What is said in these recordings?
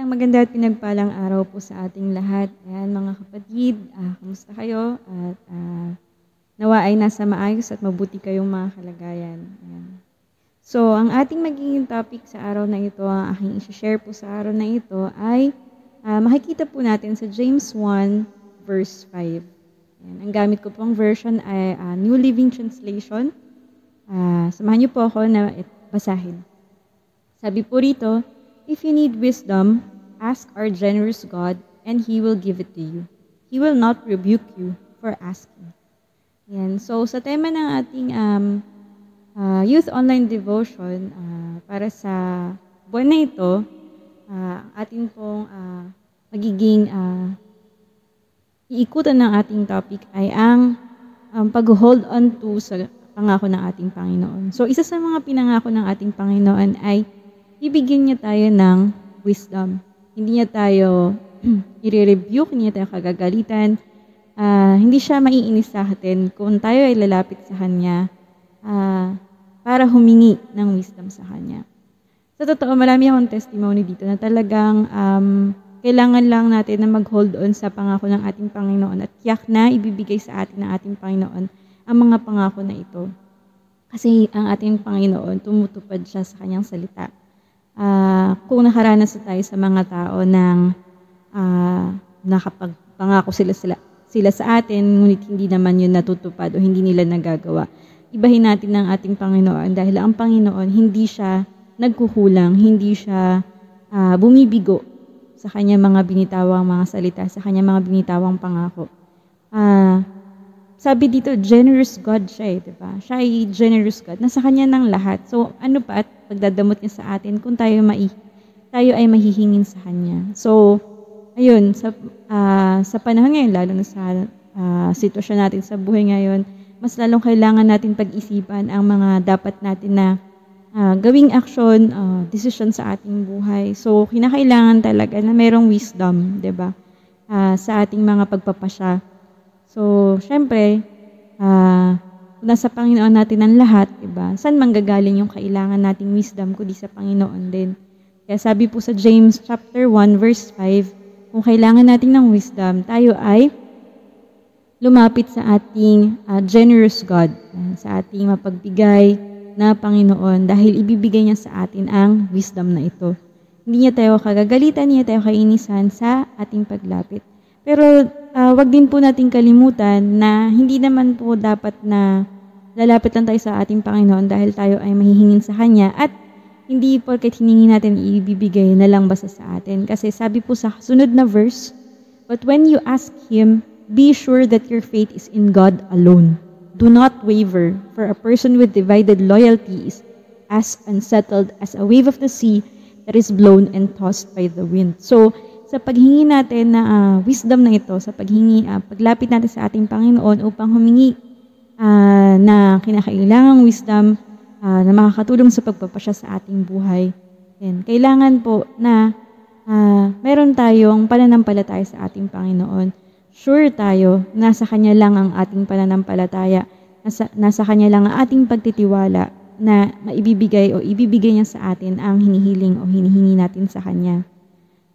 Isang maganda at pinagpalang araw po sa ating lahat. Ayan, mga kapatid, ah, kamusta kayo? At ah, nawa ay nasa maayos at mabuti kayong mga kalagayan. Ayan. So, ang ating magiging topic sa araw na ito, ang aking isi-share po sa araw na ito ay ah, makikita po natin sa James 1 verse 5. Ayan, ang gamit ko pong version ay ah, New Living Translation. Ah, samahan niyo po ako na basahin. Sabi po rito, If you need wisdom, ask our generous God, and He will give it to you. He will not rebuke you for asking. Yan. So, sa tema ng ating um, uh, Youth Online Devotion, uh, para sa buwan na ito, uh, atin pong uh, magiging uh, iikutan ng ating topic ay ang um, pag-hold on to sa pangako ng ating Panginoon. So, isa sa mga pinangako ng ating Panginoon ay bibigyan niya tayo ng wisdom. Hindi niya tayo i-rebuke, hindi niya tayo kagagalitan. Uh, hindi siya maiinis sa atin kung tayo ay lalapit sa Kanya uh, para humingi ng wisdom sa Kanya. Sa totoo, marami akong testimony dito na talagang um, kailangan lang natin na mag-hold on sa pangako ng ating Panginoon at tiyak na ibibigay sa atin ng ating Panginoon ang mga pangako na ito. Kasi ang ating Panginoon, tumutupad siya sa kanyang salita uh, kung nakaranas tayo sa mga tao ng uh, nakapagpangako sila, sila, sila sa atin, ngunit hindi naman yun natutupad o hindi nila nagagawa. Ibahin natin ng ating Panginoon dahil ang Panginoon hindi siya nagkukulang, hindi siya uh, bumibigo sa kanya mga binitawang mga salita, sa kanya mga binitawang pangako. Uh, sabi dito, generous God siya eh, di ba? Siya ay generous God. Nasa kanya ng lahat. So, ano pa at pagdadamot niya sa atin kung tayo mai tayo ay mahihingin sa kanya. So, ayun, sa, uh, sa panahon ngayon, lalo na sa uh, sitwasyon natin sa buhay ngayon, mas lalong kailangan natin pag-isipan ang mga dapat natin na uh, gawing action, uh, decision sa ating buhay. So, kinakailangan talaga na merong wisdom, di ba? Uh, sa ating mga pagpapasya So, syempre, uh, nasa Panginoon natin ang lahat, diba? Saan manggagaling yung kailangan nating wisdom kundi sa Panginoon din? Kaya sabi po sa James chapter 1 verse 5, kung kailangan natin ng wisdom, tayo ay lumapit sa ating uh, generous God, sa ating mapagbigay na Panginoon dahil ibibigay niya sa atin ang wisdom na ito. Hindi niya tayo kagagalitan, hindi niya tayo kainisan sa ating paglapit. Pero uh, wag din po nating kalimutan na hindi naman po dapat na lalapit lang tayo sa ating Panginoon dahil tayo ay mahihingin sa Kanya at hindi porket hiningi natin ibibigay na lang basta sa atin. Kasi sabi po sa sunod na verse, But when you ask Him, be sure that your faith is in God alone. Do not waver, for a person with divided loyalty is as unsettled as a wave of the sea that is blown and tossed by the wind. So, sa paghingi natin na uh, wisdom na ito, sa paghingi, uh, paglapit natin sa ating Panginoon upang humingi uh, na kinakailangang wisdom uh, na makakatulong sa pagpapasya sa ating buhay. And kailangan po na uh, meron tayong pananampalataya sa ating Panginoon. Sure tayo, nasa Kanya lang ang ating pananampalataya, nasa, nasa Kanya lang ang ating pagtitiwala na maibibigay o ibibigay niya sa atin ang hinihiling o hinihingi natin sa Kanya.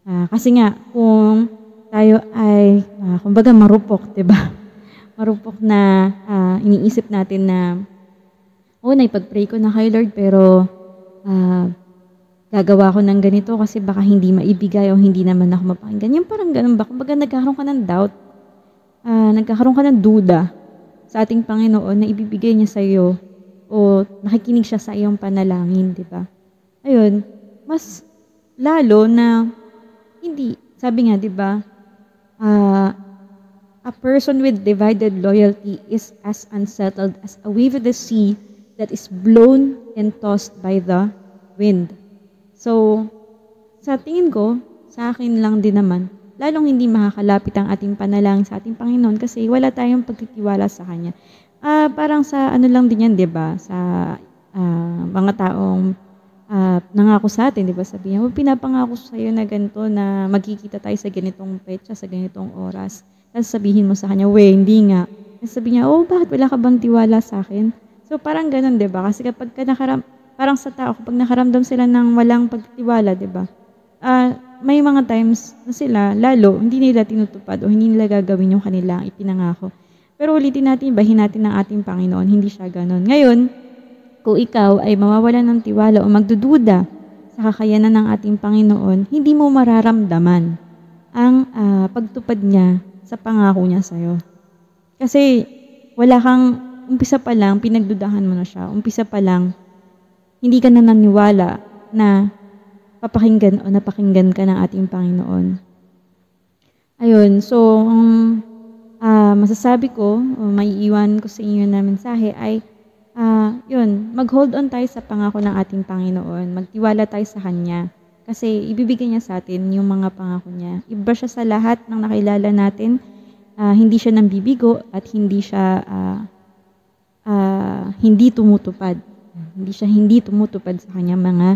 Uh, kasi nga, kung tayo ay, uh, kumbaga marupok, di ba? Marupok na uh, iniisip natin na, oh, naipag-pray ko na kay Lord, pero uh, gagawa ko ng ganito kasi baka hindi maibigay o hindi naman ako mapakinggan. Yung parang ganun ba? Kumbaga nagkakaroon ka ng doubt, uh, nagkakaroon ka ng duda sa ating Panginoon na ibibigay niya sa iyo o nakikinig siya sa iyong panalangin, di ba? Ayun, mas lalo na hindi. Sabi nga, di ba, uh, a person with divided loyalty is as unsettled as a wave of the sea that is blown and tossed by the wind. So, sa tingin ko, sa akin lang din naman, lalong hindi makakalapit ang ating panalangin sa ating Panginoon kasi wala tayong pagtitiwala sa Kanya. Uh, parang sa ano lang din yan, di ba? Sa uh, mga taong uh, nangako sa atin, di ba? Sabi niya, pinapangako sa iyo na ganito na magkikita tayo sa ganitong petsa, sa ganitong oras. Tapos sabihin mo sa kanya, we, hindi nga. Tapos sabi niya, oh, bakit wala ka bang tiwala sa akin? So parang ganun, di ba? Kasi kapag ka nakaram, parang sa tao, kapag nakaramdam sila ng walang pagtitiwala, di ba? ah, may mga times na sila, lalo, hindi nila tinutupad o hindi nila gagawin yung kanilang ipinangako. Pero ulitin natin, bahin natin ng ating Panginoon, hindi siya ganon. Ngayon, kung ikaw ay mawawalan ng tiwala o magdududa sa kakayanan ng ating Panginoon, hindi mo mararamdaman ang ah, pagtupad niya sa pangako niya sa'yo. Kasi wala kang, umpisa pa lang, pinagdudahan mo na siya. Umpisa pa lang, hindi ka na naniwala na papakinggan o napakinggan ka ng ating Panginoon. Ayun, so, ang ah, masasabi ko, o maiiwan ko sa inyo na mensahe ay, ah, yun, mag-hold on tayo sa pangako ng ating Panginoon. Magtiwala tayo sa Kanya. Kasi ibibigay niya sa atin yung mga pangako niya. Iba siya sa lahat ng nakilala natin. Ah, hindi siya nambibigo at hindi siya ah, ah, hindi tumutupad. Hindi siya hindi tumutupad sa kanyang mga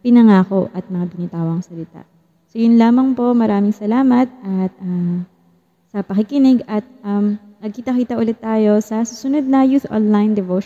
pinangako at mga binitawang salita. So yun lamang po, maraming salamat at ah, sa pakikinig at um, nagkita-kita ulit tayo sa susunod na Youth Online Devotion